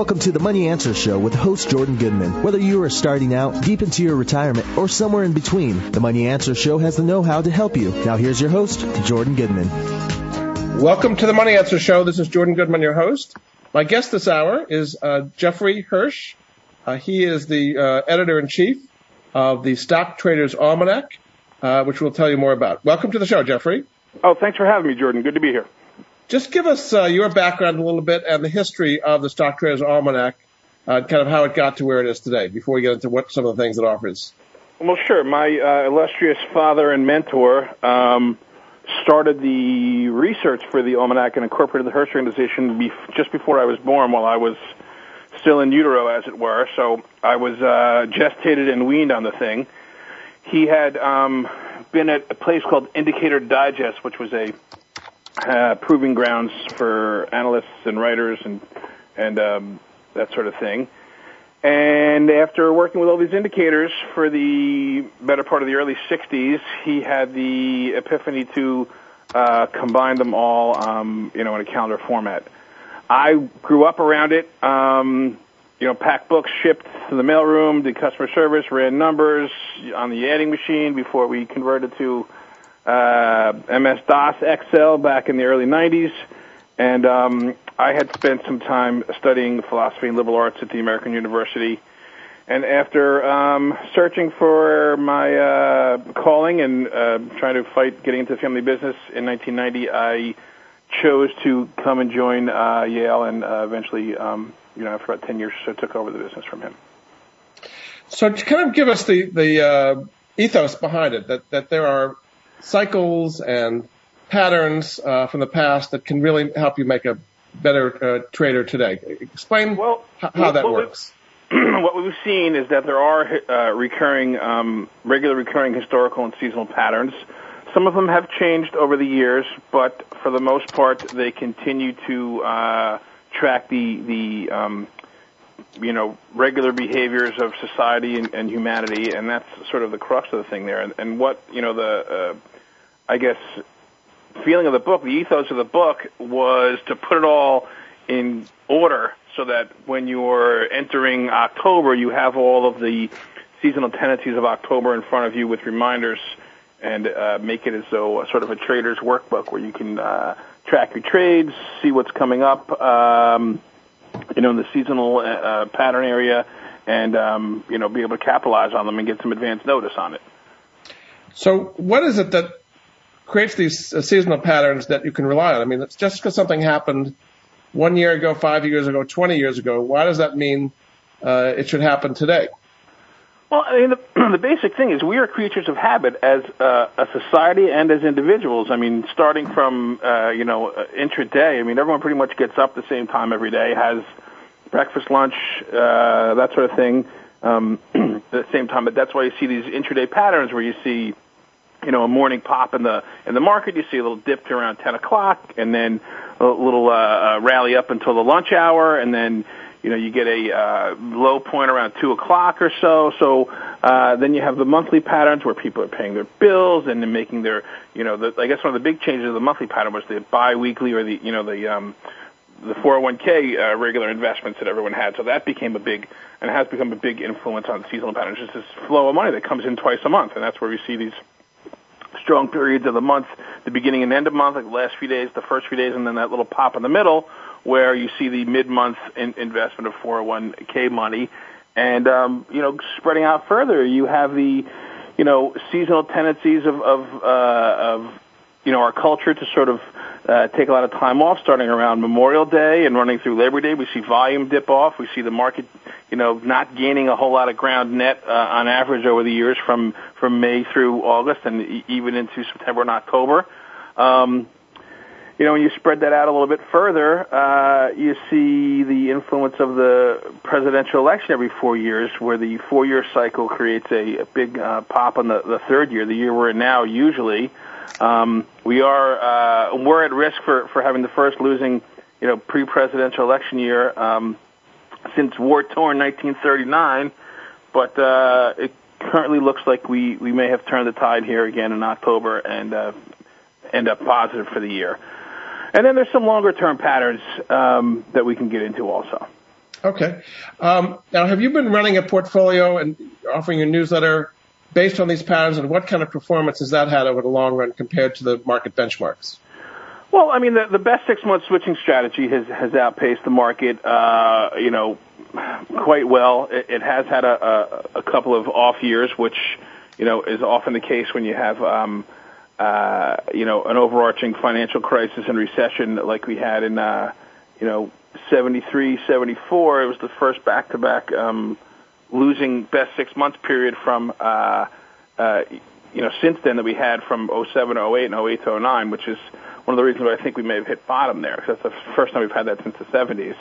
Welcome to the Money Answer Show with host Jordan Goodman. Whether you are starting out, deep into your retirement, or somewhere in between, the Money Answer Show has the know-how to help you. Now here's your host, Jordan Goodman. Welcome to the Money Answer Show. This is Jordan Goodman, your host. My guest this hour is uh, Jeffrey Hirsch. Uh, he is the uh, editor-in-chief of the Stock Traders Almanac, uh, which we'll tell you more about. Welcome to the show, Jeffrey. Oh, thanks for having me, Jordan. Good to be here. Just give us uh, your background a little bit and the history of the Stock Traders Almanac, uh, kind of how it got to where it is today, before we get into what some of the things it offers. Well, sure. My uh, illustrious father and mentor um, started the research for the Almanac and incorporated the Hirsch organization just before I was born, while I was still in utero, as it were. So I was uh, gestated and weaned on the thing. He had um, been at a place called Indicator Digest, which was a uh, proving grounds for analysts and writers and and um, that sort of thing. And after working with all these indicators for the better part of the early 60s, he had the epiphany to uh, combine them all, um, you know, in a calendar format. I grew up around it. Um, you know, packed books shipped to the mailroom, did customer service, ran numbers on the adding machine before we converted to uh, MS DOS Excel back in the early 90s, and um, I had spent some time studying philosophy and liberal arts at the American University. And after um, searching for my uh, calling and uh, trying to fight getting into family business in 1990, I chose to come and join uh, Yale, and uh, eventually, um, you know, after about 10 years or so, took over the business from him. So, to kind of give us the the uh, ethos behind it, that that there are cycles and patterns uh, from the past that can really help you make a better uh, trader today. Explain well, how, how that works. what we've seen is that there are uh, recurring, um, regular recurring historical and seasonal patterns. Some of them have changed over the years, but for the most part, they continue to uh, track the the um, you know regular behaviors of society and, and humanity, and that's sort of the crux of the thing there. And, and what you know the uh, I guess feeling of the book, the ethos of the book was to put it all in order so that when you're entering October, you have all of the seasonal tendencies of October in front of you with reminders and uh, make it as though a sort of a trader's workbook where you can uh, track your trades, see what's coming up, um, you know, in the seasonal uh, uh, pattern area, and um, you know, be able to capitalize on them and get some advance notice on it. So, what is it that creates these uh, seasonal patterns that you can rely on? I mean, it's just because something happened one year ago, five years ago, 20 years ago. Why does that mean uh, it should happen today? Well, I mean, the, the basic thing is we are creatures of habit as uh, a society and as individuals. I mean, starting from uh, you know uh, intraday. I mean, everyone pretty much gets up the same time every day, has breakfast, lunch, uh, that sort of thing, um, at the same time. But that's why you see these intraday patterns where you see you know, a morning pop in the in the market. You see a little dip to around 10 o'clock, and then a little uh, uh, rally up until the lunch hour, and then you know you get a uh, low point around two o'clock or so. So uh, then you have the monthly patterns where people are paying their bills and then making their you know the, I guess one of the big changes of the monthly pattern was the biweekly or the you know the um, the 401k uh, regular investments that everyone had. So that became a big and has become a big influence on seasonal patterns. Just this flow of money that comes in twice a month, and that's where we see these strong periods of the month, the beginning and end of month, like the last few days, the first few days, and then that little pop in the middle where you see the mid-month in- investment of 401k money. And, um, you know, spreading out further, you have the, you know, seasonal tendencies of, of, uh, of, you know, our culture to sort of, uh, take a lot of time off starting around Memorial Day and running through Labor Day. We see volume dip off. We see the market, you know, not gaining a whole lot of ground net uh, on average over the years from from May through August and even into September and October. Um, you know, when you spread that out a little bit further, uh, you see the influence of the presidential election every four years, where the four-year cycle creates a, a big uh, pop on the, the third year, the year we're in now, usually. Um, we are uh, we're at risk for, for having the first losing, you know, pre-presidential election year um, since war-torn 1939, but uh, it currently looks like we, we may have turned the tide here again in October and uh, end up positive for the year. And then there's some longer term patterns um, that we can get into also. Okay. Um, now, have you been running a portfolio and offering a newsletter based on these patterns, and what kind of performance has that had over the long run compared to the market benchmarks? Well, I mean, the, the best six month switching strategy has has outpaced the market, uh, you know, quite well. It, it has had a, a, a couple of off years, which you know is often the case when you have. Um, uh, you know, an overarching financial crisis and recession like we had in, uh, you know, 73, 74. It was the first back-to-back um, losing best six months period from, uh, uh, you know, since then that we had from 07 to 08 and 08 to 09, which is one of the reasons why I think we may have hit bottom there because that's the first time we've had that since the 70s.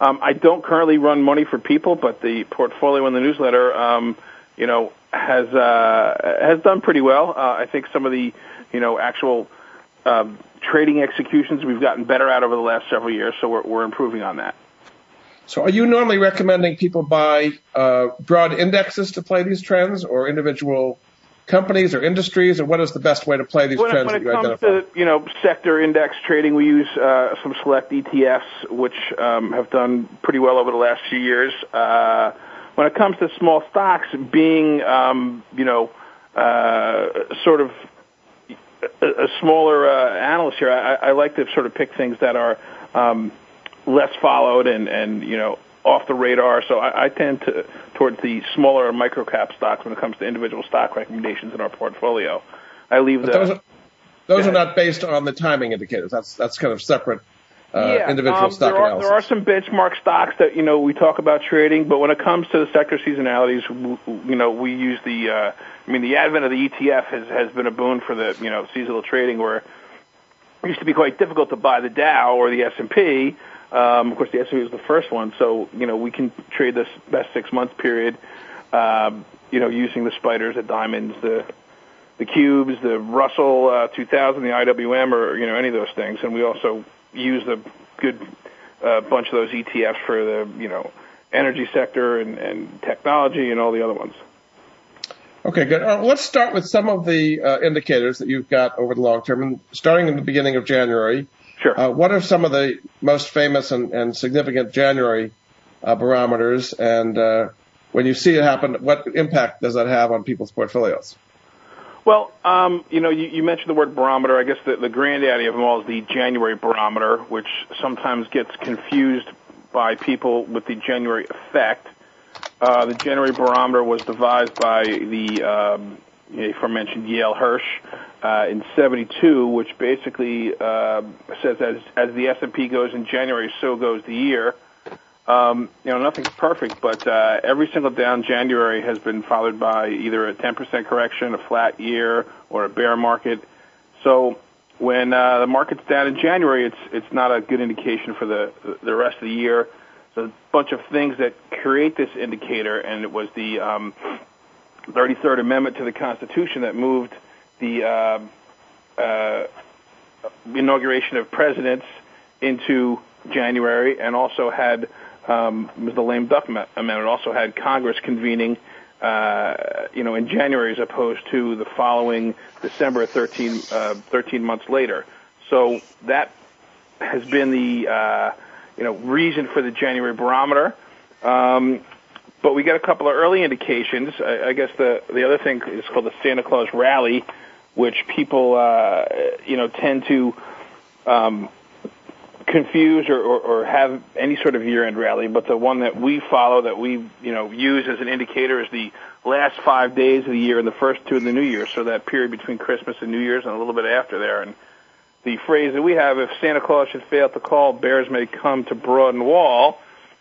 Um, I don't currently run money for people, but the portfolio in the newsletter, um, you know, has uh, has done pretty well. Uh, I think some of the you know, actual um, trading executions we've gotten better at over the last several years, so we're, we're improving on that. So, are you normally recommending people buy uh, broad indexes to play these trends, or individual companies or industries, or what is the best way to play these when, trends? When it comes identify? to you know sector index trading, we use uh, some select ETFs, which um, have done pretty well over the last few years. Uh, when it comes to small stocks, being um, you know uh, sort of a, a smaller uh, analyst here, I, I like to sort of pick things that are um, less followed and, and you know off the radar. So I, I tend to towards the smaller micro cap stocks when it comes to individual stock recommendations in our portfolio. I leave the. Those are, those are not based on the timing indicators. That's that's kind of separate. Uh, yeah, individual um, stock there are, analysis. there are some benchmark stocks that you know we talk about trading, but when it comes to the sector seasonalities, you know we use the uh, I mean, the advent of the ETF has has been a boon for the you know seasonal trading, where it used to be quite difficult to buy the Dow or the S and P. Um, of course, the S and P was the first one, so you know we can trade this best six month period. Um, you know, using the spiders, the diamonds, the the cubes, the Russell uh, 2000, the IWM, or you know any of those things, and we also use a good uh, bunch of those ETFs for the you know energy sector and, and technology and all the other ones. Okay, good. Uh, let's start with some of the indicators that you've got over the long term, starting in the beginning of January. Sure. Uh, what are some of the most famous and, and significant January uh, barometers, and uh, when you see it happen, what impact does that have on people's portfolios? Well, um, you know, you, you, mentioned the word barometer. I guess the, the granddaddy of them all is the January barometer, which sometimes gets confused by people with the January effect. Uh, the January barometer was devised by the um, aforementioned Yale Hirsch uh, in '72, which basically uh, says as as the S&P goes in January, so goes the year. Um, you know, nothing's perfect, but uh, every single down January has been followed by either a 10% correction, a flat year, or a bear market. So when uh, the market's down in January, it's it's not a good indication for the the rest of the year So a bunch of things that create this indicator, and it was the um, 33rd Amendment to the Constitution that moved the uh, uh, inauguration of presidents into January, and also had um, was the lame duck amendment. Also had Congress convening, uh, you know, in January as opposed to the following December, 13, uh, 13 months later. So that has been the uh, you know, reason for the January barometer. Um, but we got a couple of early indications. I, I guess the the other thing is called the Santa Claus rally, which people uh, you know tend to um, confuse or, or, or have any sort of year-end rally. But the one that we follow, that we you know use as an indicator, is the last five days of the year and the first two of the new year. So that period between Christmas and New Year's and a little bit after there. And the phrase that we have, if Santa Claus should fail to call, bears may come to Broad and Wall,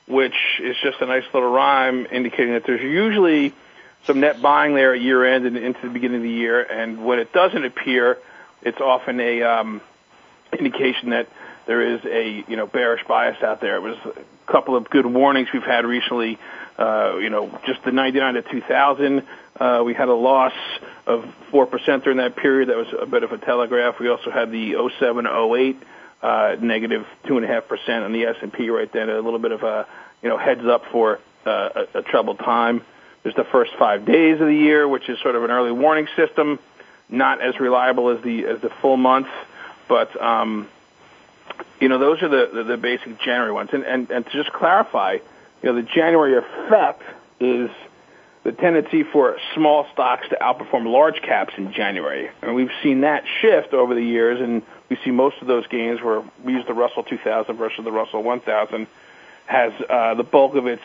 which is just a nice little rhyme indicating that there's usually some net buying there at year end and into the beginning of the year. And when it doesn't appear, it's often a um, indication that there is a you know bearish bias out there. It was a couple of good warnings we've had recently. Uh, you know, just the 99 to 2000, uh, we had a loss of 4% during that period. That was a bit of a telegraph. We also had the 07 08, uh, negative 2.5% on the S&P right then, a little bit of a, you know, heads up for a, a troubled time. There's the first five days of the year, which is sort of an early warning system, not as reliable as the as the full month, but um, you know those are the, the the basic January ones. And and and to just clarify, you know the January effect is the tendency for small stocks to outperform large caps in January, and we've seen that shift over the years, and we see most of those gains where we use the Russell 2000 versus the Russell 1000 has uh, the bulk of its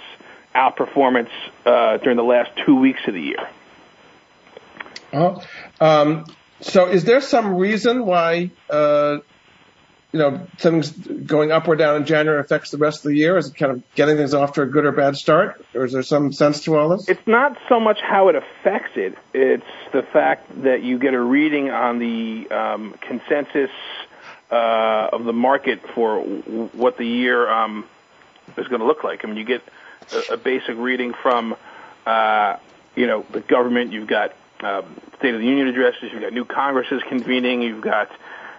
outperformance uh, during the last two weeks of the year. Uh, um, so, is there some reason why uh, you know things going up or down in January affects the rest of the year? Is it kind of getting things off to a good or bad start, or is there some sense to all this? It's not so much how it affects it; it's the fact that you get a reading on the um, consensus uh, of the market for w- what the year um, is going to look like. I mean, you get a, basic reading from, uh, you know, the government. You've got um, State of the Union addresses. You've got new Congresses convening. You've got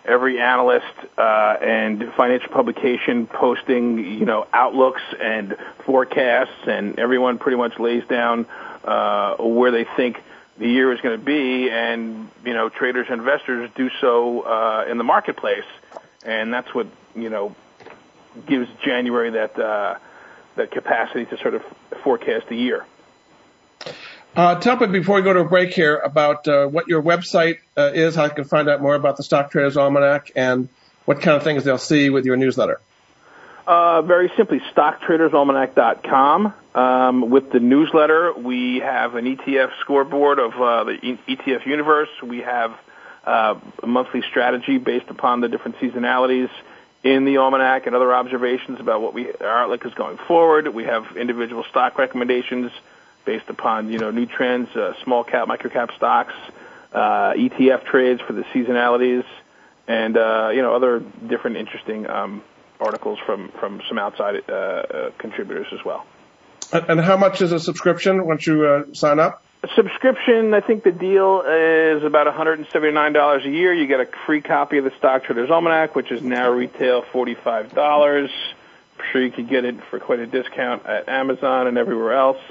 every analyst uh, and financial publication posting, you know, outlooks and forecasts, and everyone pretty much lays down uh, where they think the year is going to be, and you know, traders and investors do so uh, in the marketplace, and that's what you know gives January that uh, that capacity to sort of forecast the year. Uh, tell me before we go to a break here about uh, what your website uh, is, how I can find out more about the Stock Traders Almanac, and what kind of things they'll see with your newsletter. Uh, very simply, stocktradersalmanac.com. Um, with the newsletter, we have an ETF scoreboard of uh, the ETF universe. We have uh, a monthly strategy based upon the different seasonalities in the almanac and other observations about what we our outlook is going forward. We have individual stock recommendations based upon you know new trends, uh, small cap, micro cap stocks, uh, ETF trades for the seasonalities, and uh, you know other different interesting um, articles from from some outside uh, uh, contributors as well. And how much is a subscription once you uh, sign up? Subscription, I think the deal is about $179 a year. You get a free copy of the Stock Traders Almanac, which is now retail $45. I'm sure you could get it for quite a discount at Amazon and everywhere else.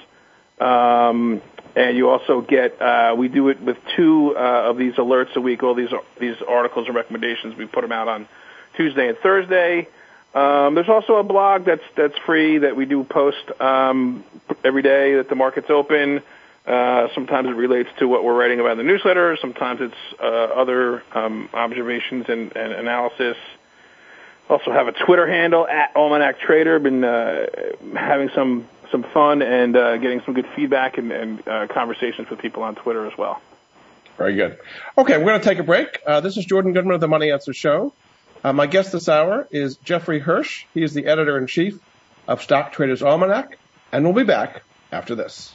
Um, and you also get, uh, we do it with two uh, of these alerts a week, all these, these articles and recommendations. We put them out on Tuesday and Thursday. Um, there's also a blog that's that's free that we do post um, every day that the market's open. Uh, sometimes it relates to what we're writing about in the newsletter. Sometimes it's uh, other um, observations and, and, analysis. Also have a Twitter handle at Almanac Trader. Been uh, having some some fun and uh, getting some good feedback and, and uh, conversations with people on Twitter as well. Very good. Okay, we're going to take a break. Uh, this is Jordan Goodman of the Money Answer Show. my guest this hour is Jeffrey Hirsch. He is the editor in chief of Stock Traders Almanac, and we'll be back after this.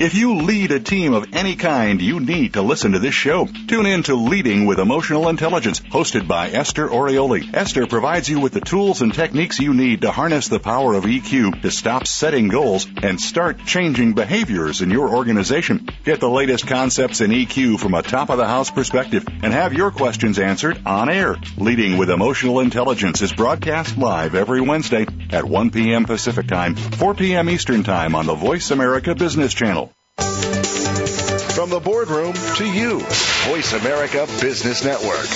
If you lead a team of any kind, you need to listen to this show. Tune in to Leading with Emotional Intelligence, hosted by Esther Orioli. Esther provides you with the tools and techniques you need to harness the power of EQ to stop setting goals and start changing behaviors in your organization. Get the latest concepts in EQ from a top of the house perspective and have your questions answered on air. Leading with Emotional Intelligence is broadcast live every Wednesday at 1 p.m. Pacific Time, 4 p.m. Eastern Time on the Voice America Business Channel. From the boardroom to you, Voice America Business Network.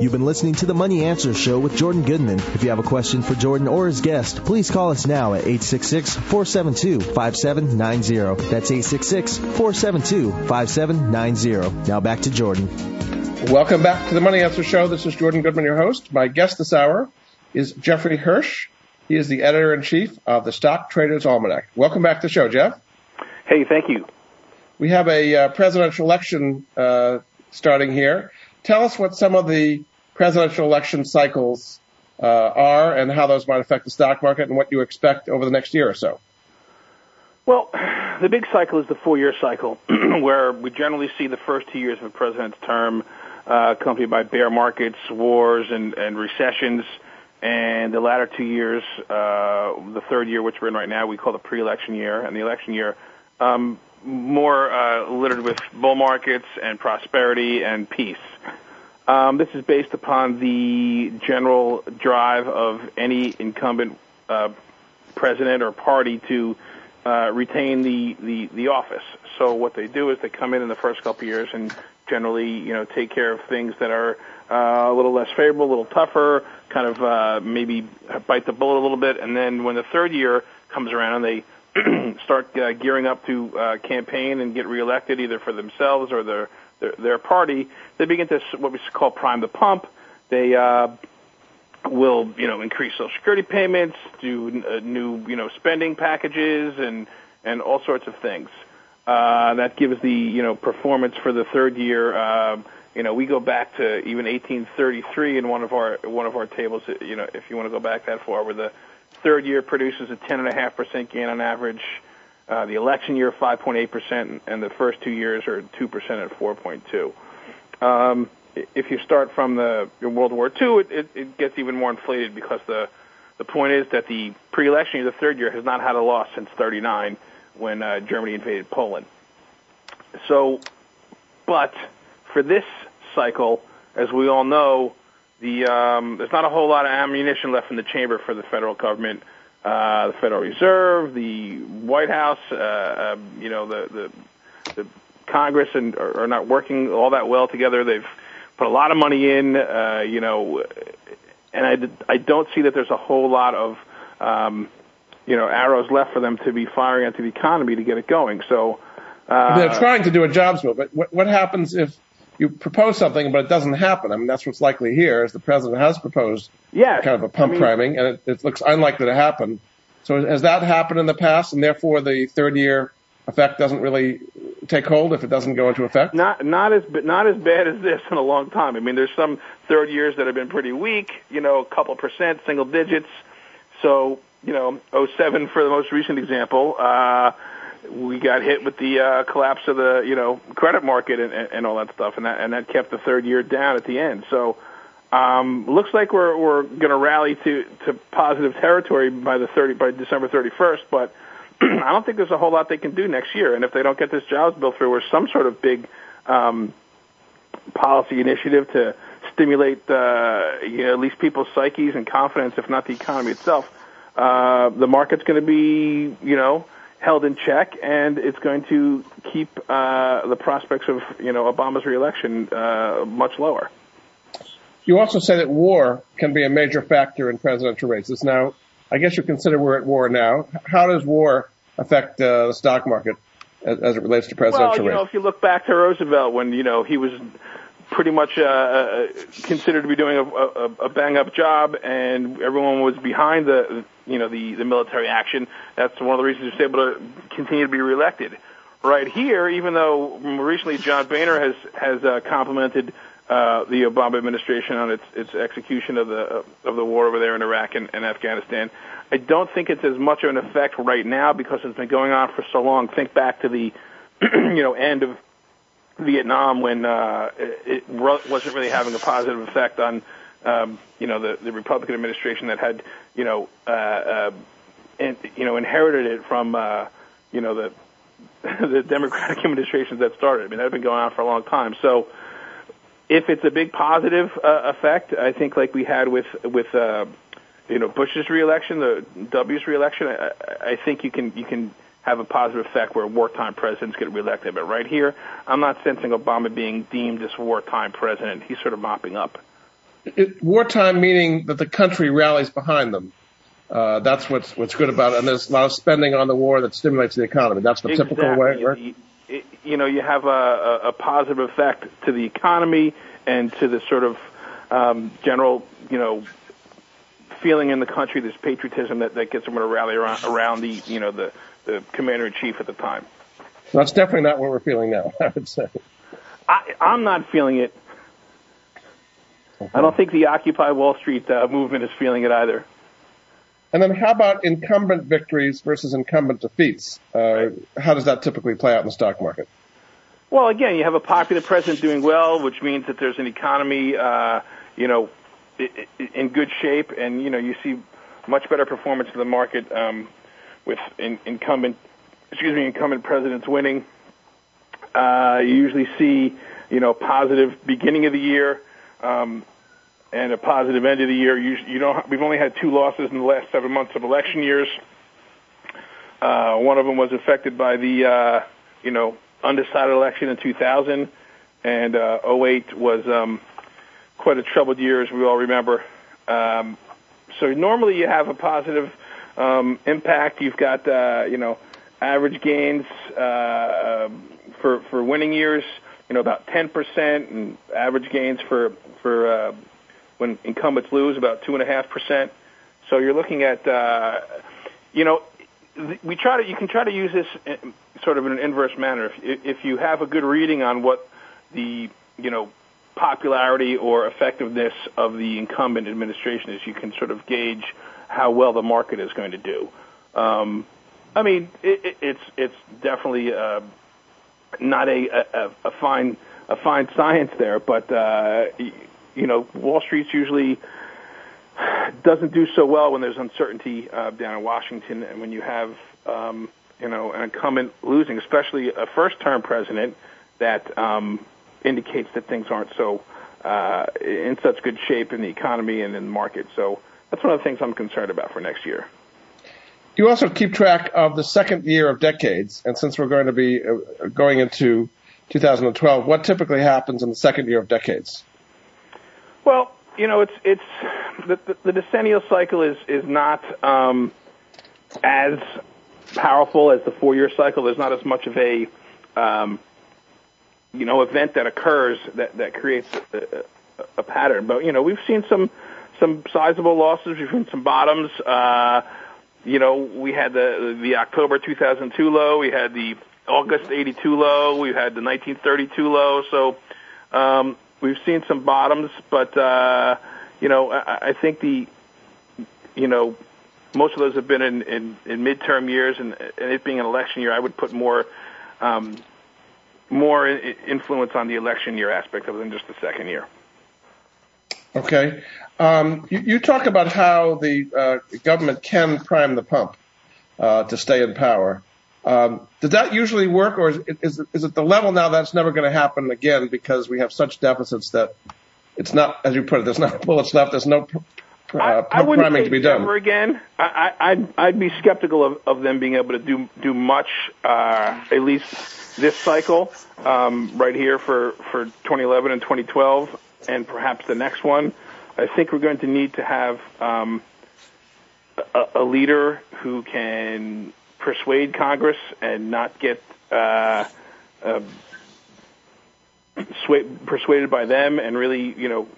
You've been listening to the Money Answer Show with Jordan Goodman. If you have a question for Jordan or his guest, please call us now at 866-472-5790. That's 866-472-5790. Now back to Jordan. Welcome back to the Money Answer Show. This is Jordan Goodman, your host. My guest this hour is Jeffrey Hirsch. He is the editor in chief of the Stock Traders Almanac. Welcome back to the show, Jeff. Hey, thank you. We have a uh, presidential election uh, starting here. Tell us what some of the presidential election cycles uh, are and how those might affect the stock market and what you expect over the next year or so. Well, the big cycle is the four-year cycle, where we generally see the first two years of a president's term uh, accompanied by bear markets, wars, and, and recessions. And the latter two years, uh, the third year, which we're in right now, we call the pre-election year, and the election year, um, more uh, littered with bull markets and prosperity and peace. Um, this is based upon the general drive of any incumbent uh, president or party to uh, retain the, the, the office. So what they do is they come in in the first couple years and generally, you know, take care of things that are uh, a little less favorable, a little tougher, kind of uh, maybe bite the bullet a little bit, and then when the third year comes around, they start uh, gearing up to uh, campaign and get reelected either for themselves or their, their their party. They begin to what we call prime the pump. They uh, will you know increase Social Security payments, do uh, new you know spending packages, and and all sorts of things. Uh, that gives the you know performance for the third year. Uh, you know, we go back to even 1833 in one of our one of our tables. You know, if you want to go back that far, where the third year produces a 10.5% gain on average. Uh, the election year, 5.8%, and the first two years are 2% at 4.2. Um, if you start from the World War II, it, it, it gets even more inflated because the the point is that the pre-election year, the third year, has not had a loss since 39 when uh, Germany invaded Poland. So, but for this cycle, as we all know, the um, there's not a whole lot of ammunition left in the chamber for the federal government, uh, the Federal Reserve, the White House, uh, um, you know, the the, the Congress and are, are not working all that well together. They've put a lot of money in, uh, you know, and I I don't see that there's a whole lot of um, you know arrows left for them to be firing into the economy to get it going. So. Uh, They're trying to do a jobs bill, but what, what happens if you propose something, but it doesn't happen. I mean, that's what's likely here, is the president has proposed yes. kind of a pump I mean, priming, and it, it, looks unlikely to happen. So has that happened in the past, and therefore the third year effect doesn't really take hold if it doesn't go into effect? Not not as not as bad as this in a long time. I mean, there's some third years that have been pretty weak, you know, a couple percent, single digits. So you know, 07 for the most recent example. Uh, we got hit with the uh, collapse of the you know credit market and, and all that stuff, and that and that kept the third year down at the end. So um, looks like we're we're going to rally to to positive territory by the 30 by December 31st, but I don't think there's a whole lot they can do next year. And if they don't get this jobs bill through or some sort of big um, policy initiative to stimulate uh, you know, at least people's psyches and confidence, if not the economy itself, uh, the market's going to be you know held in check, and it's going to keep uh, the prospects of you know Obama's reelection uh, much lower. You also say that war can be a major factor in presidential races. Now, I guess you consider we're at war now. How does war affect uh, the stock market as, as, it relates to presidential well, you race? know, if you look back to Roosevelt when you know he was pretty much uh, uh, considered to be doing a, a, a bang up job, and everyone was behind the you know the the military action. That's one of the reasons he's able to continue to be reelected. Right here, even though recently John Boehner has has uh, complimented uh, the Obama administration on its its execution of the of the war over there in Iraq and, and Afghanistan. I don't think it's as much of an effect right now because it's been going on for so long. Think back to the you know end of Vietnam when uh, it, it wasn't really having a positive effect on um, you know the the Republican administration that had you know uh, uh, and you know inherited it from uh, you know the the Democratic administrations that started. I mean that had been going on for a long time. So if it's a big positive uh, effect, I think like we had with with uh, you know Bush's reelection, the W's reelection, I, I think you can you can have a positive effect where wartime presidents get reelected. But right here, I'm not sensing Obama being deemed as wartime president. He's sort of mopping up. It, wartime meaning that the country rallies behind them. Uh, that's what's what's good about it. And there's a lot of spending on the war that stimulates the economy. That's the exactly. typical way it works you know, you have a, a positive effect to the economy and to the sort of um, general, you know, feeling in the country, this patriotism that, that gets them to rally around, around the, you know, the, the commander in chief at the time. That's definitely not what we're feeling now, I would say. I, I'm not feeling it. Okay. I don't think the Occupy Wall Street uh, movement is feeling it either. And then how about incumbent victories versus incumbent defeats? Uh, how does that typically play out in the stock market? Well, again, you have a popular president doing well, which means that there's an economy, uh, you know, in good shape, and you know you see much better performance in the market um, with in, incumbent, excuse me, incumbent presidents winning. Uh, you usually see, you know, positive beginning of the year. Um, and a positive end of the year. You, you don't. We've only had two losses in the last seven months of election years. Uh, one of them was affected by the, uh, you know, undecided election in 2000, and uh, 08 was um, quite a troubled year, as we all remember. Um, so normally you have a positive um, impact. You've got, uh, you know, average gains uh, for for winning years, you know, about 10%, and average gains for for uh, when incumbents lose about two and a half percent. So you're looking at, uh, you know, we try to you can try to use this sort of in an inverse manner. If if you have a good reading on what the you know popularity or effectiveness of the incumbent administration is, you can sort of gauge how well the market is going to do. Um, I mean, it, it, it's it's definitely uh, not a, a a fine a fine science there, but uh, you know, Wall Street's usually doesn't do so well when there's uncertainty uh, down in Washington, and when you have um, you know an incumbent losing, especially a first-term president, that um, indicates that things aren't so uh, in such good shape in the economy and in the market. So that's one of the things I'm concerned about for next year. You also keep track of the second year of decades, and since we're going to be uh, going into 2012, what typically happens in the second year of decades? Well, you know, it's it's the, the, the decennial cycle is is not um, as powerful as the four year cycle. There's not as much of a um, you know event that occurs that that creates a, a pattern. But you know, we've seen some some sizable losses. We've seen some bottoms. Uh, you know, we had the the October 2002 low. We had the August 82 low. We had the 1932 low. So um, We've seen some bottoms, but uh, you know, I, I think the you know most of those have been in, in, in midterm years, and, and it being an election year, I would put more um, more influence on the election year aspect other than just the second year. Okay. Um, you, you, talk about how the uh, government can prime the pump uh, to stay in power. Um, does that usually work, or is it, is, it, is it the level now that's never going to happen again because we have such deficits that it's not, as you put it, there's not bullets left. There's no uh, I, I wouldn't priming to be done. Again. I, I, I'd, I'd be skeptical of, of them being able to do do much, uh, at least this cycle, um, right here for for 2011 and 2012, and perhaps the next one. I think we're going to need to have um, a, a leader who can persuade Congress and not get uh, uh, sway- persuaded by them, and really, you know,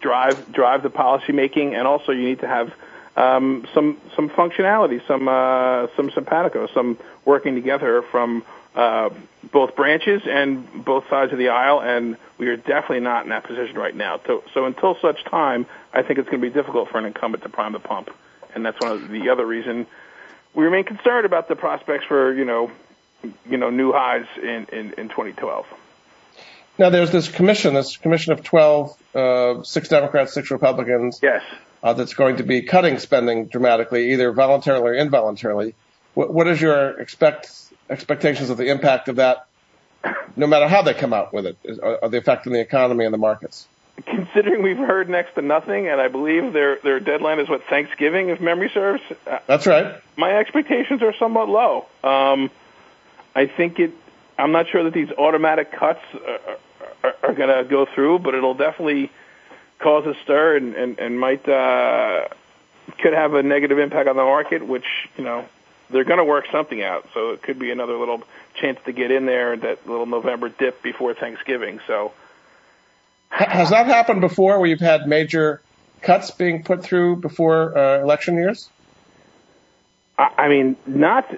drive drive the policy making. And also, you need to have um, some some functionality, some uh, some simpatico, some working together from uh, both branches and both sides of the aisle, and we are definitely not in that position right now. So, so until such time, I think it's going to be difficult for an incumbent to prime the pump, and that's one of the other reason we remain concerned about the prospects for you know, you know, new highs in in, in 2012. Now, there's this commission, this commission of 12, uh, six Democrats, six Republicans. Yes. Uh, that's going to be cutting spending dramatically, either voluntarily or involuntarily. What, what is your expect expectations of the impact of that, no matter how they come out with it, are, the effect on the economy and the markets? Considering we've heard next to nothing, and I believe their their deadline is what Thanksgiving, if memory serves. Uh, That's right. My expectations are somewhat low. Um, I think it. I'm not sure that these automatic cuts are, are, are going to go through, but it'll definitely cause a stir and and, and might uh, could have a negative impact on the market, which you know they're going to work something out. So it could be another little chance to get in there, that little November dip before Thanksgiving. So has that happened before, where you've had major cuts being put through before uh, election years? I mean, not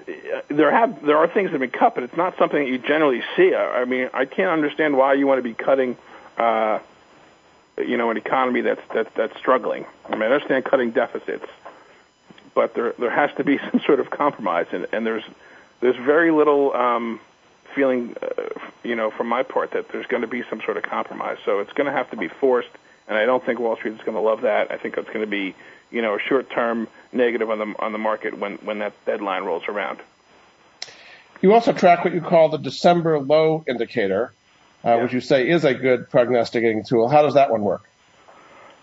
there have there are things that have been cut, but it's not something that you generally see. I mean, I can't understand why you want to be cutting, uh, you know, an economy that's that's that's struggling. I mean, I understand cutting deficits, but there there has to be some sort of compromise, and, and there's there's very little um, feeling, uh, you know, from my part that there's going to be some sort of compromise. So it's going to have to be forced, and I don't think Wall Street is going to love that. I think it's going to be, you know, a short-term negative on the on the market when when that deadline rolls around. You also track what you call the December low indicator, uh, which you say is a good prognosticating tool. How does that one work?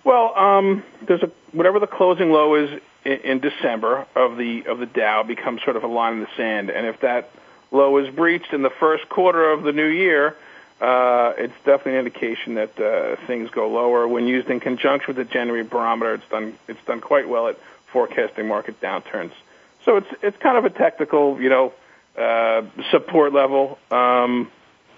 Well, um, there's a whatever the closing low is in, in December of the of the Dow becomes sort of a line in the sand, and if that low is breached in the first quarter of the new year, uh, it's definitely an indication that uh, things go lower. When used in conjunction with the January barometer, it's done it's done quite well at forecasting market downturns. So it's it's kind of a technical, you know, uh, support level. Um,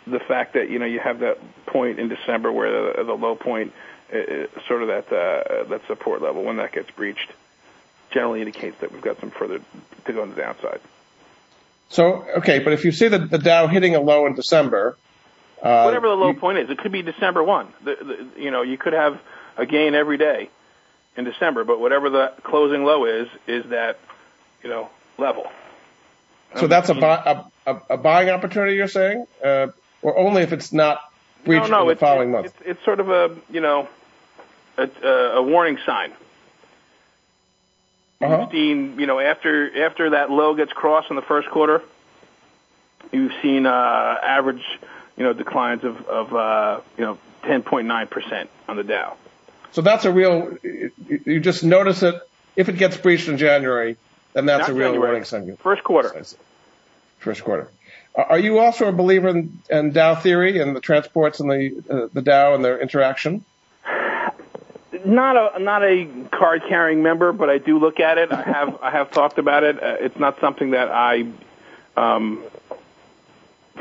the fact that you know you have that point in December where the, the low point is sort of that uh, that support level when that gets breached generally indicates that we've got some further to go on the downside. So, okay, but if you see the, the Dow hitting a low in December, uh, whatever the low you, point is, it could be December one. The, the, you know, you could have a gain every day in December, but whatever the closing low is, is that you know level. So that's a, buy, a, a, buying opportunity, you're saying, uh, or only if it's not breached no, no, in the following month. It's, it's sort of a you know a, a warning sign. Uh-huh. You've seen, you know, after after that low gets crossed in the first quarter, you've seen uh, average, you know, declines of of uh, you know 10.9 percent on the Dow. So that's a real. You just notice it if it gets breached in January, then that's Not a real January. warning sign. First quarter. First quarter. Are you also a believer in, in Dow theory and the transports and the uh, the Dow and their interaction? not a not a card carrying member, but I do look at it. I have I have talked about it. Uh, it's not something that I um,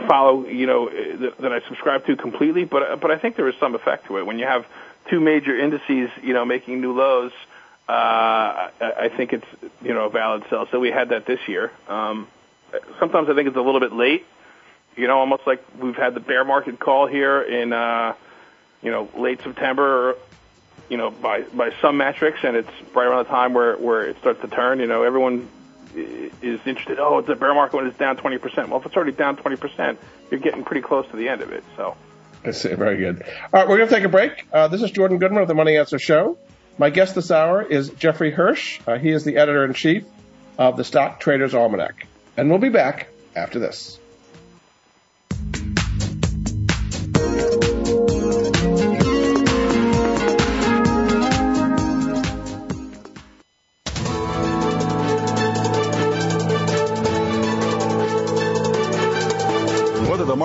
follow, you know, that, that I subscribe to completely. But but I think there is some effect to it when you have two major indices, you know, making new lows. Uh, I, I think it's you know a valid sell. So we had that this year. Um, sometimes I think it's a little bit late. You know, almost like we've had the bear market call here in uh, you know late September you know, by by some metrics, and it's right around the time where where it starts to turn. You know, everyone is interested. Oh, it's a bear market when it's down 20%. Well, if it's already down 20%, you're getting pretty close to the end of it. So. I see. Very good. All right, we're going to take a break. Uh, this is Jordan Goodman of the Money Answer Show. My guest this hour is Jeffrey Hirsch. Uh, he is the editor in chief of the Stock Traders Almanac, and we'll be back after this.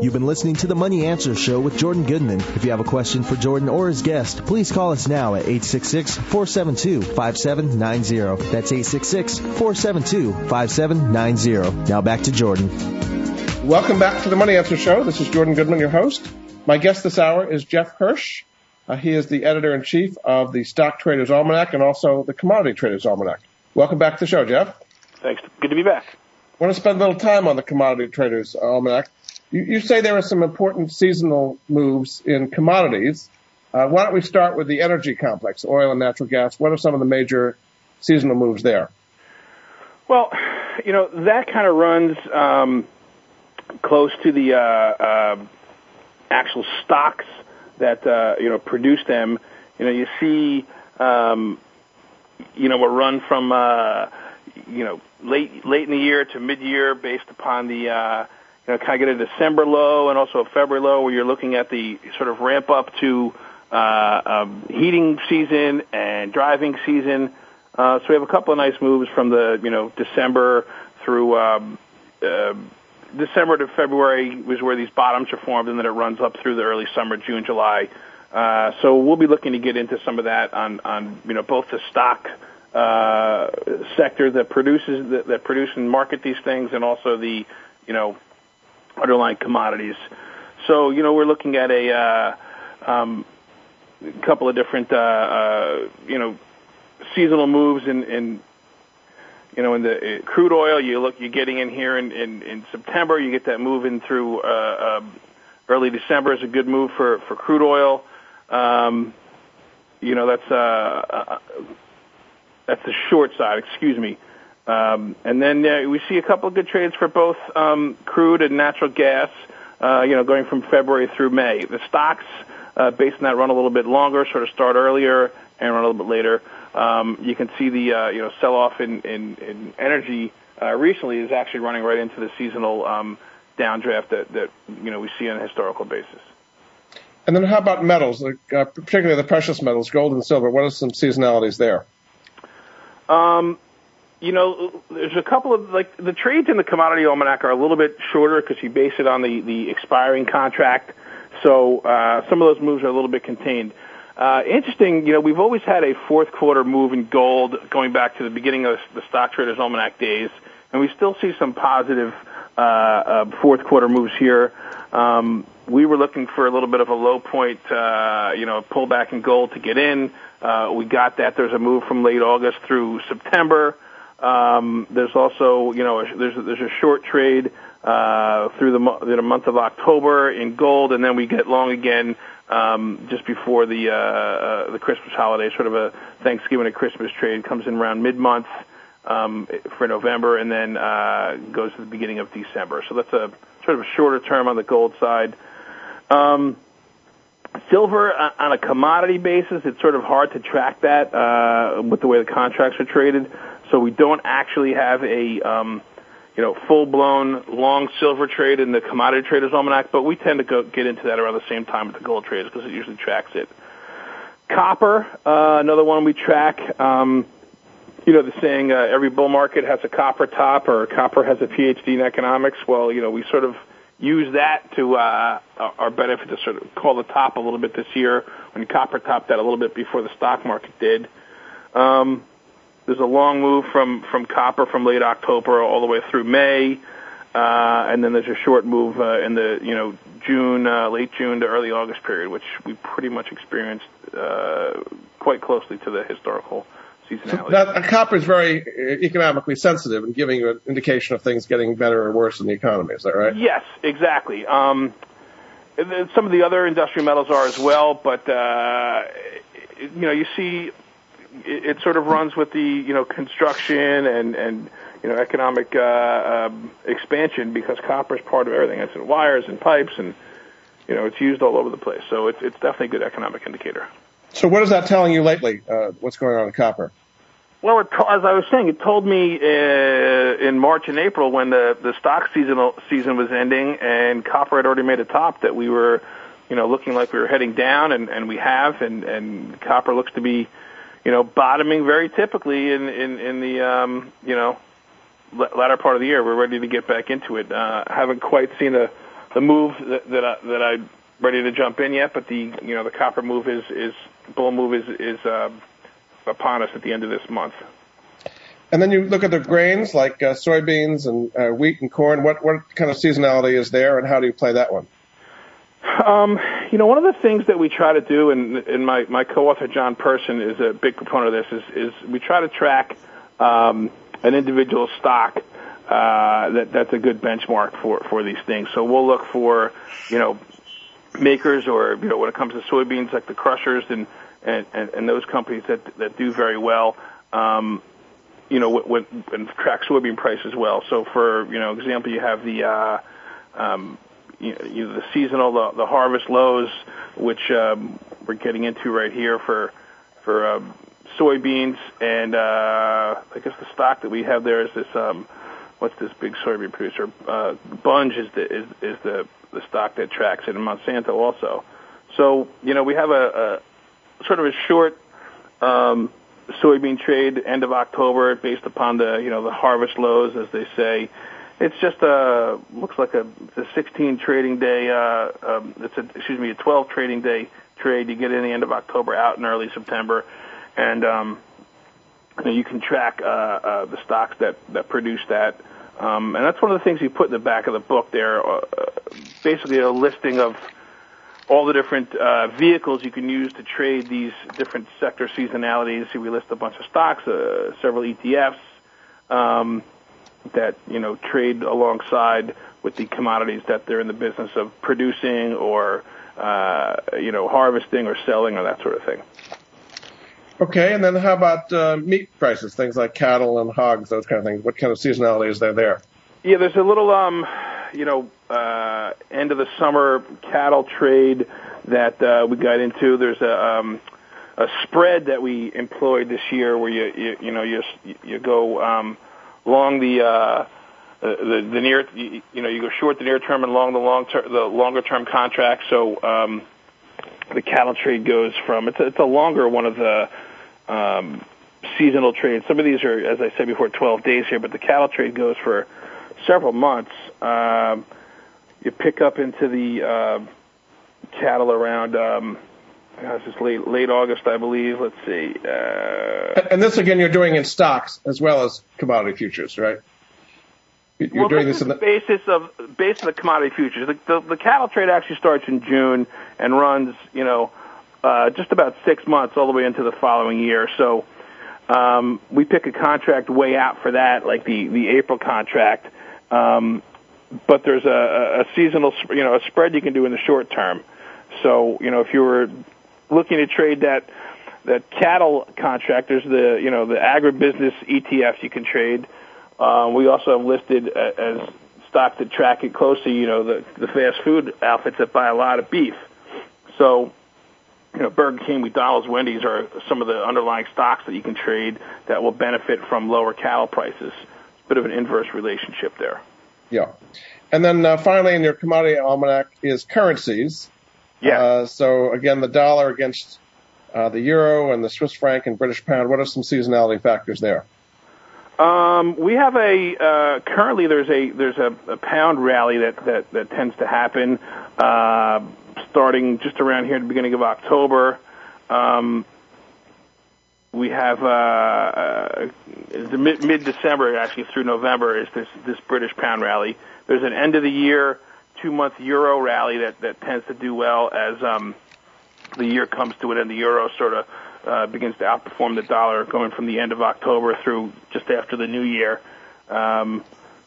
You've been listening to the Money Answer Show with Jordan Goodman. If you have a question for Jordan or his guest, please call us now at 866-472-5790. That's 866-472-5790. Now back to Jordan. Welcome back to the Money Answer Show. This is Jordan Goodman, your host. My guest this hour is Jeff Hirsch. Uh, he is the editor in chief of the Stock Traders Almanac and also the Commodity Traders Almanac. Welcome back to the show, Jeff. Thanks. Good to be back. I want to spend a little time on the Commodity Traders Almanac. You, say there are some important seasonal moves in commodities. Uh, why don't we start with the energy complex, oil and natural gas? What are some of the major seasonal moves there? Well, you know that kind of runs um, close to the uh, uh, actual stocks that uh, you know produce them. You know, you see, um, you know, a run from uh, you know late late in the year to mid year based upon the uh, you know, kind of get a December low and also a February low where you're looking at the sort of ramp up to uh, um, heating season and driving season. Uh, so we have a couple of nice moves from the you know December through um, uh, December to February was where these bottoms are formed, and then it runs up through the early summer, June, July. Uh, so we'll be looking to get into some of that on on you know both the stock uh, sector that produces that, that produce and market these things, and also the you know underlying commodities. So, you know, we're looking at a uh, um, couple of different, uh, uh, you know, seasonal moves in, you know, in the crude oil. You look, you're getting in here in, in, September. You get that move in through uh, uh, early December is a good move for for crude oil. Um, you know, that's that's the short side. Excuse me. Um, and then uh, we see a couple of good trades for both um, crude and natural gas. Uh, you know, going from February through May. The stocks, uh, based on that, run a little bit longer, sort of start earlier and run a little bit later. Um, you can see the uh, you know sell off in, in, in energy uh, recently is actually running right into the seasonal um, downdraft that that you know we see on a historical basis. And then how about metals, uh, particularly the precious metals, gold and silver? What are some seasonalities there? You know, there's a couple of like the trades in the commodity almanac are a little bit shorter because you base it on the the expiring contract. So uh, some of those moves are a little bit contained. Uh, interesting, you know, we've always had a fourth quarter move in gold going back to the beginning of the stock traders almanac days, and we still see some positive uh, uh, fourth quarter moves here. Um, we were looking for a little bit of a low point, uh, you know, pullback in gold to get in. Uh, we got that. There's a move from late August through September. Um, there's also, you know, there's there's a short trade uh, through the, the month of October in gold, and then we get long again um, just before the uh, uh, the Christmas holiday. Sort of a Thanksgiving and Christmas trade comes in around mid month um, for November, and then uh, goes to the beginning of December. So that's a sort of a shorter term on the gold side. Um, Silver uh, on a commodity basis, it's sort of hard to track that uh, with the way the contracts are traded. So we don't actually have a um, you know full-blown long silver trade in the commodity traders almanac, but we tend to go get into that around the same time with the gold traders because it usually tracks it. Copper, uh, another one we track. Um, you know the saying, uh, every bull market has a copper top, or copper has a PhD in economics. Well, you know we sort of use that to uh, our benefit to sort of call the top a little bit this year when copper topped that a little bit before the stock market did. Um, there's a long move from from copper from late October all the way through May, uh, and then there's a short move uh, in the you know June, uh, late June to early August period, which we pretty much experienced uh, quite closely to the historical seasonality. So copper is very economically sensitive and giving you an indication of things getting better or worse in the economy. Is that right? Yes, exactly. Um, some of the other industrial metals are as well, but uh, you know, you see, it, it sort of runs with the you know construction and and you know economic uh, um, expansion because copper is part of everything. It's in wires and pipes and you know it's used all over the place. So it's it's definitely a good economic indicator. So what is that telling you lately? Uh, what's going on in copper? Well, it, as I was saying, it told me uh, in March and April when the the stock seasonal season was ending and copper had already made a top that we were, you know, looking like we were heading down, and and we have, and and copper looks to be, you know, bottoming very typically in in in the um, you know latter part of the year. We're ready to get back into it. Uh, haven't quite seen a the move that that I, that I'm ready to jump in yet, but the you know the copper move is is bull move is is. Uh, upon us at the end of this month. And then you look at the grains like uh, soybeans and uh, wheat and corn. What what kind of seasonality is there, and how do you play that one? Um, you know, one of the things that we try to do, and, and my, my co-author John Person is a big proponent of this, is, is we try to track um, an individual stock uh, that that's a good benchmark for for these things. So we'll look for you know makers or you know when it comes to soybeans like the crushers and and, and, and those companies that that do very well. Um, you know, when, when track soybean price as well. So, for you know, example, you have the uh, um, you, know, the seasonal, the, the harvest lows, which um, we're getting into right here for for um, soybeans, and uh, I guess the stock that we have there is this um, what's this big soybean producer? Uh, Bunge is the is, is the the stock that tracks it, and Monsanto also. So you know we have a, sort of a short um, soybean trade end of October based upon the you know the harvest lows as they say. It's just a looks like a, a 16 trading day. Uh, um, it's a excuse me a 12 trading day trade. You get in the end of October, out in early September, and um, you, know, you can track uh, uh, the stocks that that produce that. Um, and that's one of the things you put in the back of the book there. Uh, basically, a listing of all the different uh, vehicles you can use to trade these different sector seasonalities. we list a bunch of stocks, uh, several ETFs um, that you know trade alongside with the commodities that they're in the business of producing or uh, you know harvesting or selling or that sort of thing. Okay, and then how about uh, meat prices, things like cattle and hogs, those kind of things? What kind of seasonality is there there? Yeah, there's a little um, you know, uh, end of the summer cattle trade that uh, we got into. There's a um, a spread that we employed this year where you you, you know you you go um, long the uh, the the near you, you know you go short the near term and long the long term the longer term contract. So um, the cattle trade goes from it's a, it's a longer one of the um, seasonal trades. Some of these are, as I said before, 12 days here, but the cattle trade goes for several months. Um, you pick up into the uh, cattle around. Um, this is late late August, I believe. Let's see. Uh, and this again, you're doing in stocks as well as commodity futures, right? You're well, doing this, this in the basis of basis of the commodity futures. The, the, the cattle trade actually starts in June and runs, you know, uh, just about six months all the way into the following year. So um, we pick a contract way out for that, like the the April contract, um, but there's a, a seasonal, you know, a spread you can do in the short term. So, you know, if you were looking to trade that that cattle contract, there's the you know the agribusiness ETFs you can trade. Um, we also have listed as stocks that track it closely. You know, the the fast food outfits that buy a lot of beef. So, you know, Burger King, McDonald's, Wendy's are some of the underlying stocks that you can trade that will benefit from lower cattle prices It's a bit of an inverse relationship there. Yeah. And then uh, finally, in your commodity almanac is currencies. Yeah. Uh, so again, the dollar against uh, the euro and the Swiss franc and British pound. What are some seasonality factors there? Um, we have a uh, currently there's a there's a, a pound rally that, that that tends to happen uh, starting just around here at the beginning of October. Um, we have uh, uh, mid mid December actually through November is this this British pound rally. There's an end of the year two month euro rally that that tends to do well as um, the year comes to an end. The euro sort of uh, begins to outperform the dollar, going from the end of October through just after the new year. Um,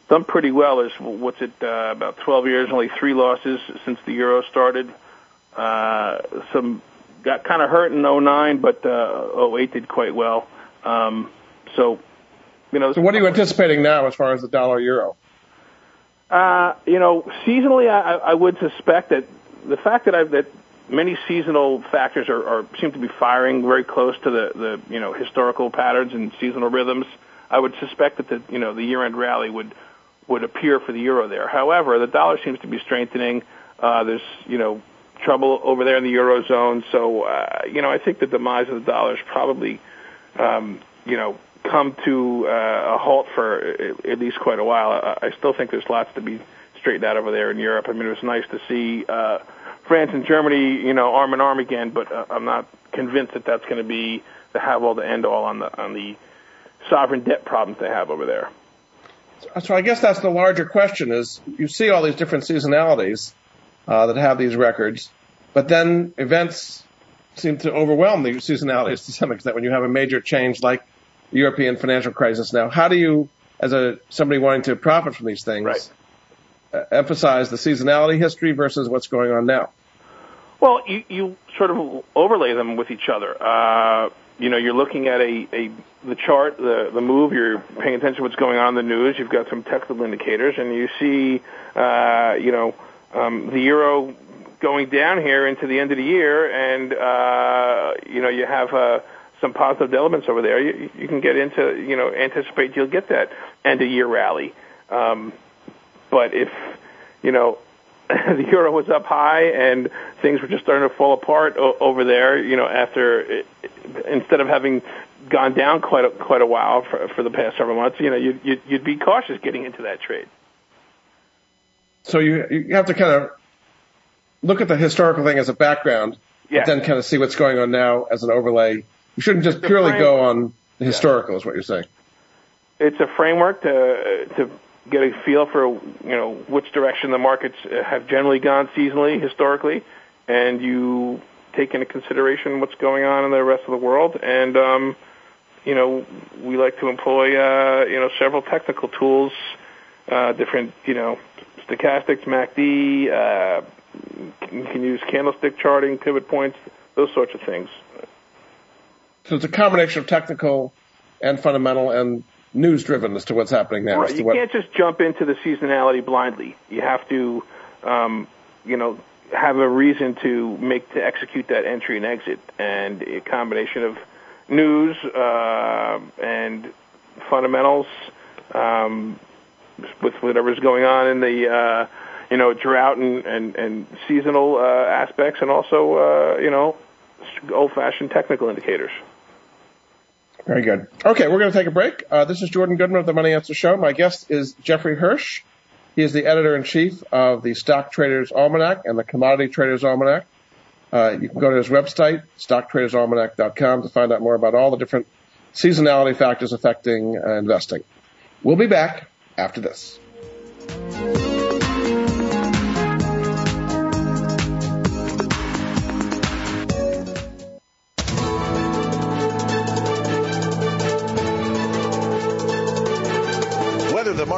done pretty well. There's what's it uh, about 12 years, only three losses since the euro started. Uh, some got kind of hurt in 09, but uh, 08 did quite well. Um, so, you know. So, what are you anticipating now as far as the dollar euro? Uh, you know, seasonally, I, I would suspect that the fact that I've that many seasonal factors are, are seem to be firing very close to the the you know historical patterns and seasonal rhythms. I would suspect that the you know the year-end rally would would appear for the euro there. However, the dollar seems to be strengthening. Uh, there's you know trouble over there in the eurozone, so uh, you know I think the demise of the dollar is probably um, you know come to uh, a halt for at least quite a while. I, still think there's lots to be straightened out over there in Europe. I mean, it was nice to see uh, France and Germany, you know, arm in arm again, but uh, I'm not convinced that that's going to be the have all the end all on the on the sovereign debt problems they have over there. So I guess that's the larger question: is you see all these different seasonalities uh, that have these records, but then events seem to overwhelm the seasonalities to some extent when you have a major change like European financial crisis. Now, how do you, as a somebody wanting to profit from these things, right. uh, emphasize the seasonality history versus what's going on now? Well, you, you sort of overlay them with each other. Uh, you know, you're looking at a, a the chart, the the move. You're paying attention to what's going on in the news. You've got some technical indicators, and you see, uh, you know, um, the euro going down here into the end of the year, and uh, you know, you have uh, some positive elements over there. You, you can get into, you know, anticipate you'll get that end of year rally. Um, but if you know the euro was up high and things were just starting to fall apart o- over there. You know, after it, instead of having gone down quite a, quite a while for, for the past several months, you know, you'd, you'd, you'd be cautious getting into that trade. So you you have to kind of look at the historical thing as a background, yeah. but then kind of see what's going on now as an overlay. You shouldn't just purely go on historical, yeah. is what you're saying. It's a framework to to get a feel for you know which direction the markets have generally gone seasonally historically, and you take into consideration what's going on in the rest of the world. And um, you know we like to employ uh, you know several technical tools, uh, different you know stochastics, MACD. Uh, you can use candlestick charting, pivot points, those sorts of things. So it's a combination of technical and fundamental and news driven as to what's happening now. Right. You what... can't just jump into the seasonality blindly. You have to, um, you know, have a reason to make to execute that entry and exit, and a combination of news uh, and fundamentals um, with whatever's going on in the uh, you know drought and and, and seasonal uh, aspects, and also uh, you know old-fashioned technical indicators. Very good. Okay, we're going to take a break. Uh, this is Jordan Goodman of the Money Answer Show. My guest is Jeffrey Hirsch. He is the editor in chief of the Stock Traders Almanac and the Commodity Traders Almanac. Uh, you can go to his website, stocktradersalmanac.com, to find out more about all the different seasonality factors affecting uh, investing. We'll be back after this.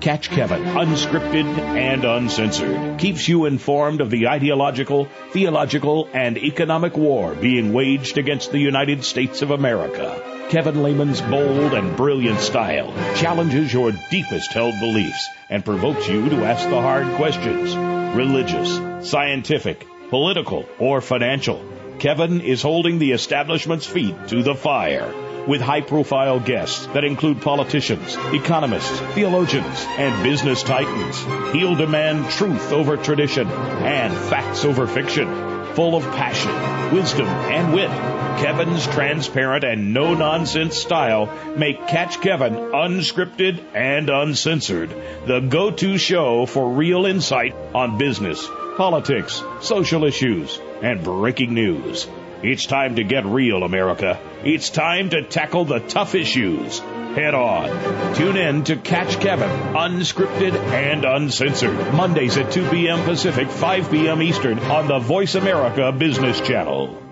Catch Kevin, unscripted and uncensored. Keeps you informed of the ideological, theological, and economic war being waged against the United States of America. Kevin Lehman's bold and brilliant style challenges your deepest held beliefs and provokes you to ask the hard questions. Religious, scientific, political, or financial. Kevin is holding the establishment's feet to the fire with high profile guests that include politicians, economists, theologians, and business titans. He'll demand truth over tradition and facts over fiction. Full of passion, wisdom, and wit, Kevin's transparent and no nonsense style make Catch Kevin unscripted and uncensored, the go to show for real insight on business, politics, social issues, and breaking news. It's time to get real, America. It's time to tackle the tough issues head on. Tune in to Catch Kevin, unscripted and uncensored, Mondays at 2 p.m. Pacific, 5 p.m. Eastern on the Voice America Business Channel.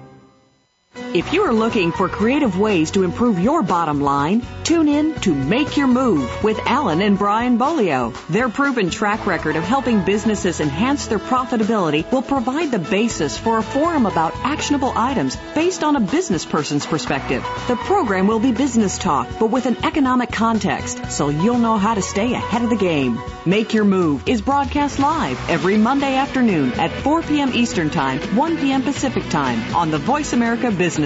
If you are looking for creative ways to improve your bottom line, tune in to Make Your Move with Alan and Brian Bolio. Their proven track record of helping businesses enhance their profitability will provide the basis for a forum about actionable items based on a business person's perspective. The program will be business talk, but with an economic context, so you'll know how to stay ahead of the game. Make Your Move is broadcast live every Monday afternoon at 4 p.m. Eastern Time, 1 p.m. Pacific Time on the Voice America Business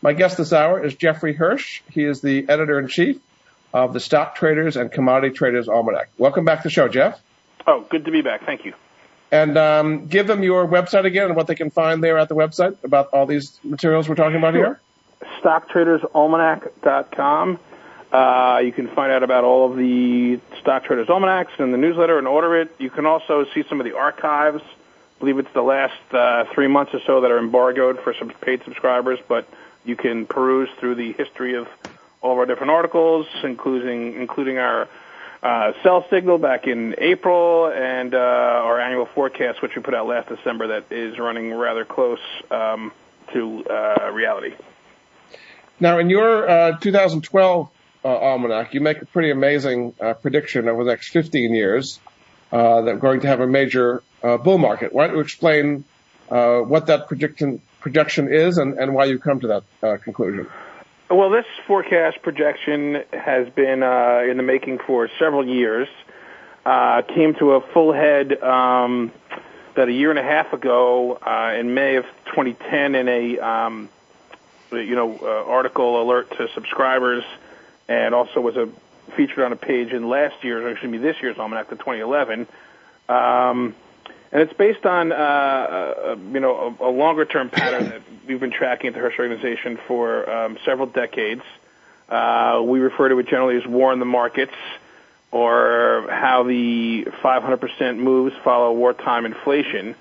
My guest this hour is Jeffrey Hirsch. He is the editor in chief of the Stock Traders and Commodity Traders Almanac. Welcome back to the show, Jeff. Oh, good to be back. Thank you. And um, give them your website again and what they can find there at the website about all these materials we're talking about Sure. here. StockTradersAlmanac.com. Uh, you can find out about all of the Stock Traders Almanacs and the newsletter and order it. You can also see some of the archives. I believe it's the last uh, three months or so that are embargoed for some paid subscribers, but you can peruse through the history of all of our different articles, including including our uh, sell signal back in April and uh, our annual forecast, which we put out last December, that is running rather close um, to uh, reality. Now, in your uh, 2012 uh, almanac, you make a pretty amazing uh, prediction over the next 15 years that we're going to have a major bull market. Why don't you explain what that prediction projection is and, and why you come to that uh, conclusion? Well, this forecast projection has been uh, in the making for several years. Uh, came to a full head um, about a year and a half ago uh, in May of 2010 in a um, you know uh, article alert to subscribers, and also was a featured on a page in last year's, or excuse me, this year's almanac, the 2011. Um, and it's based on uh, uh, you know a, a longer term pattern that we've been tracking at the Hirsch organization for um, several decades. Uh, we refer to it generally as war in the markets, or how the 500% moves follow wartime inflation.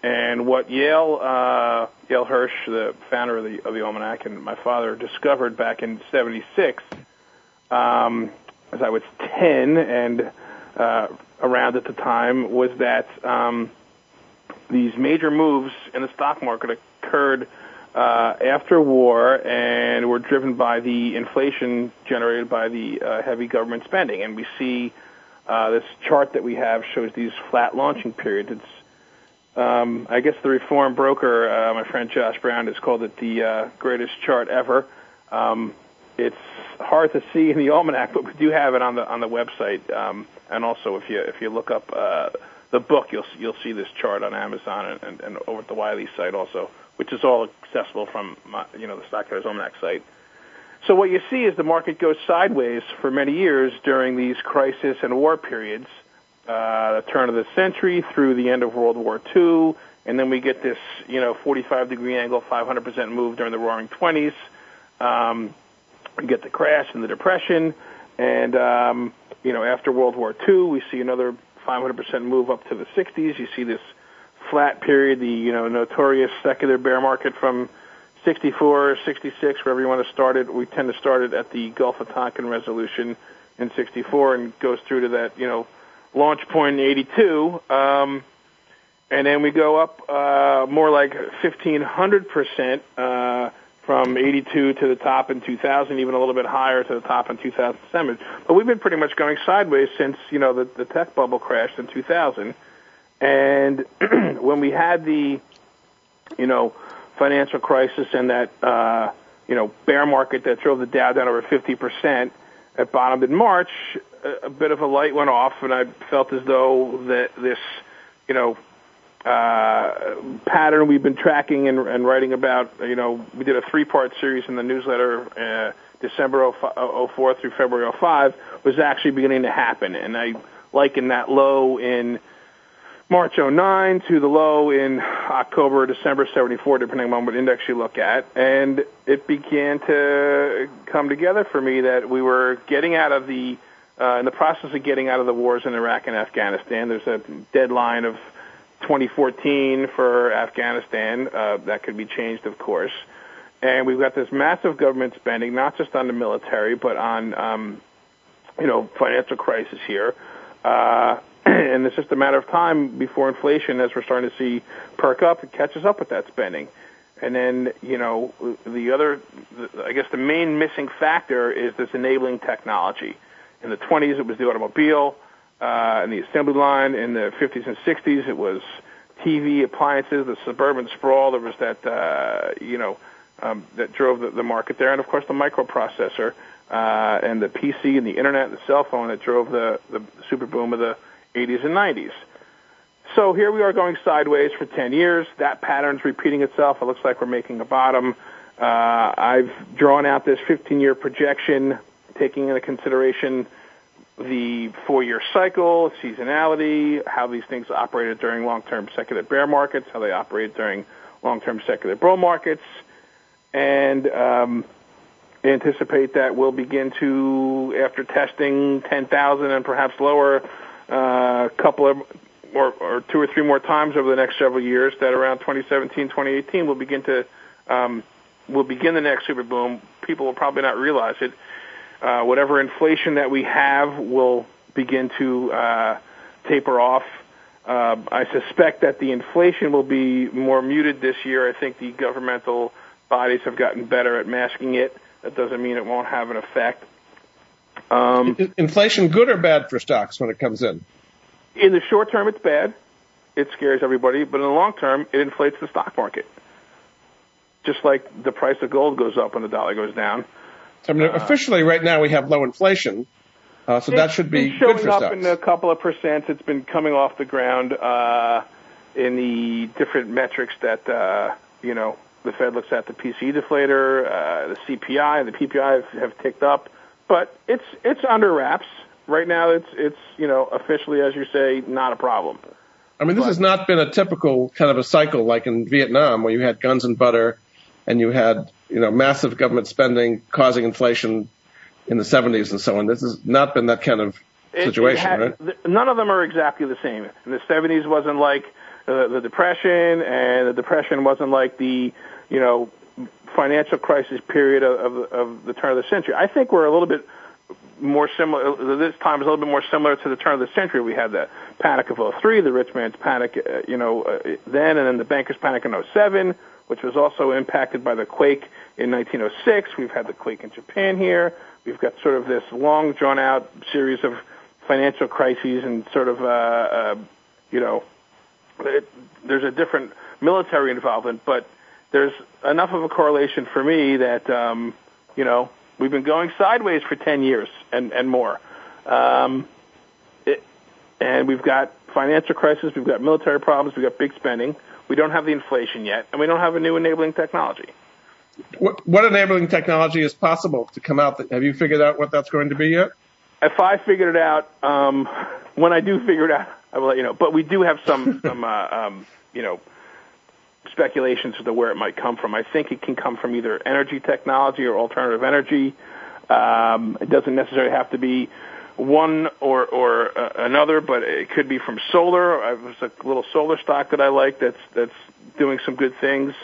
And what Yale uh, Yale Hirsch, the founder of the of the almanac, and my father discovered back in '76, um, as I was 10 and uh, around at the time, was that um, these major moves in the stock market occurred uh, after war and were driven by the inflation generated by the uh, heavy government spending. And we see uh, this chart that we have shows these flat launching periods. It's um, I guess the Reformed Broker, uh, my friend Josh Brown, has called it the uh, greatest chart ever. Um, it's hard to see in the almanac, but we do have it on the on the website. Um, and also, if you if you look up uh, the book, you'll you'll see this chart on Amazon and, and, and over at the Wiley site also, which is all accessible from my, you know the Stockholders Almanac site. So what you see is the market goes sideways for many years during these crisis and war periods, uh, the turn of the century through the end of World War II, and then we get this you know 45 degree angle, 500% move during the Roaring Twenties. Um, get the crash and the depression, and um, you know after World War II, we see another 500% move up to the 60s. You see this flat period, the you know notorious secular bear market from 64, 66, wherever you want to start it. We tend to start it at the Gulf of Tonkin resolution in 64 and goes through to that you know launch point in 82. Um, and then we go up uh, more like 1,500 percent uh, from 82 to the top in 2000, even a little bit higher to the top in 2007. But we've been pretty much going sideways since you know the, the tech bubble crashed in 2000. And when we had the, you know, financial crisis and that, uh, you know, bear market that drove the Dow down over 50 percent, at bottomed in March, a, a bit of a light went off, and I felt as though that this, you know, uh, pattern we've been tracking and, and writing about. You know, we did a three-part series in the newsletter, uh, December 04 through February 05, was actually beginning to happen, and I liken that low in March 09 to the low in October, December 74, depending on what index you look at. And it began to come together for me that we were getting out of the, uh, in the process of getting out of the wars in Iraq and Afghanistan. There's a deadline of 2014 for Afghanistan. Uh, that could be changed, of course. And we've got this massive government spending, not just on the military, but on, um, you know, financial crisis here. Uh, and it's just a matter of time before inflation, as we're starting to see perk up, it catches up with that spending. And then, you know, the other, I guess the main missing factor is this enabling technology. In the 20s, it was the automobile uh, and the assembly line. In the 50s and 60s, it was TV, appliances, the suburban sprawl. There was that, uh, you know, um, that drove the, the market there. And of course, the microprocessor uh, and the PC and the internet and the cell phone that drove the, the super boom of the 80s and 90s. So here we are going sideways for 10 years. That pattern's repeating itself. It looks like we're making a bottom. Uh, I've drawn out this 15-year projection, taking into consideration the four-year cycle, seasonality, how these things operated during long-term secular bear markets, how they operate during long-term secular bull markets, and um, anticipate that we'll begin to, after testing 10,000 and perhaps lower, a uh, couple of or, or two or three more times over the next several years that around 2017, 2018 we'll begin to um, will begin the next super boom. People will probably not realize it. Uh, whatever inflation that we have will begin to uh, taper off. Uh, I suspect that the inflation will be more muted this year. I think the governmental bodies have gotten better at masking it. That doesn't mean it won't have an effect. Um, Inflation good or bad for stocks when it comes in? In the short term, it's bad. It scares everybody, but in the long term, it inflates the stock market. Just like the price of gold goes up when the dollar goes down. I mean, uh, officially, right now we have low inflation, uh, so that should be good for up in a couple of percent. It's been coming off the ground uh, in the different metrics that uh, you know the Fed looks at. The PCE deflator, uh, the CPI, and the PPI have, have ticked up but it's it's under wraps right now. It's it's you know officially, as you say, not a problem. I mean, this but, has not been a typical kind of a cycle like in Vietnam, where you had guns and butter, and you had you know massive government spending causing inflation in the 70s and so on. This has not been that kind of situation, it, it had, right? None of them are exactly the same. In the 70s wasn't like uh, the Depression, and the Depression wasn't like the you know financial crisis period of, of, of the turn of the century. I think we're a little bit more similar. This time is a little bit more similar to the turn of the century. We had the panic of 03, the rich man's panic, uh, you know, uh, then, and then the bankers' panic in 07, which was also impacted by the quake in 1906. We've had the quake in Japan here. We've got sort of this long, drawn-out series of financial crises and sort of, uh, uh, you know, it, there's a different military involvement, but there's enough of a correlation for me that um, you know we've been going sideways for 10 years and and more. Um, it, and we've got financial crisis, we've got military problems, we've got big spending. We don't have the inflation yet, and we don't have a new enabling technology. What, what enabling technology is possible to come out? Have you figured out what that's going to be yet? If I figured it out, um, when I do figure it out, I will let you know. But we do have some, some uh, um, you know, speculations as to where it might come from. I think it can come from either energy technology or alternative energy. Um, it doesn't necessarily have to be one or or uh, another, but it could be from solar. I was a little solar stock that I like that's that's doing some good things.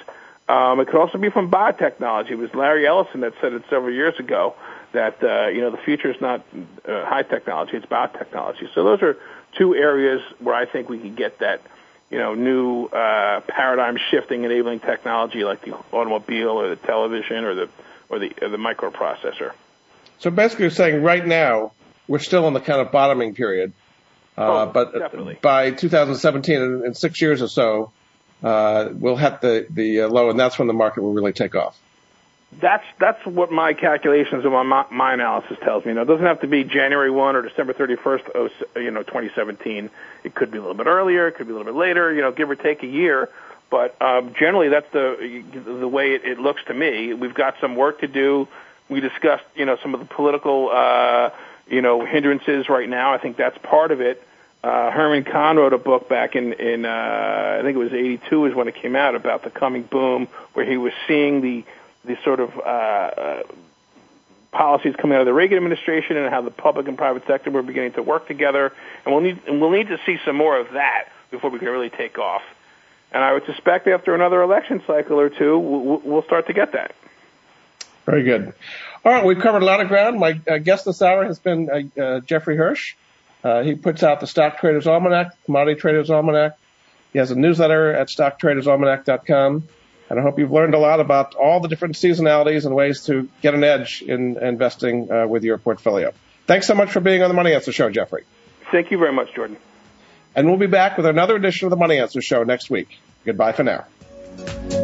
Um, it could also be from biotechnology. It was Larry Ellison that said it several years ago that uh, you know the future is not uh, high technology; it's biotechnology. So those are two areas where I think we can get that you know, new uh, paradigm shifting enabling technology like the automobile or the television or the or the or the microprocessor. So basically, you're saying right now we're still in the kind of bottoming period, uh, oh, but definitely. by 2017, in, in, six years or so, uh, we'll hit the the uh, low, and that's when the market will really take off. That's that's what my calculations and my my analysis tells me. Now, it doesn't have to be January 1 or December 31st, you know, 2017. It could be a little bit earlier. It could be a little bit later. You know, give or take a year. But um, generally, that's the the way it, it looks to me. We've got some work to do. We discussed, you know, some of the political, uh, you know, hindrances right now. I think that's part of it. Uh, Herman Kahn wrote a book back in, in uh, I think it was 82 is when it came out about the coming boom, where he was seeing the the sort of uh, uh, policies coming out of the Reagan administration and how the public and private sector were beginning to work together. And we'll need and we'll need to see some more of that before we can really take off. And I would suspect after another election cycle or two, we'll, we'll start to get that. Very good. All right, we've covered a lot of ground. My uh, guest this hour has been uh, uh, Jeffrey Hirsch. Uh, he puts out the Stock Traders Almanac, Commodity Traders Almanac. He has a newsletter at stocktradersalmanac.com. And I hope you've learned a lot about all the different seasonalities and ways to get an edge in investing uh, with your portfolio. Thanks so much for being on the Money Answer Show, Jeffrey. Thank you very much, Jordan. And we'll be back with another edition of the Money Answer Show next week. Goodbye for now.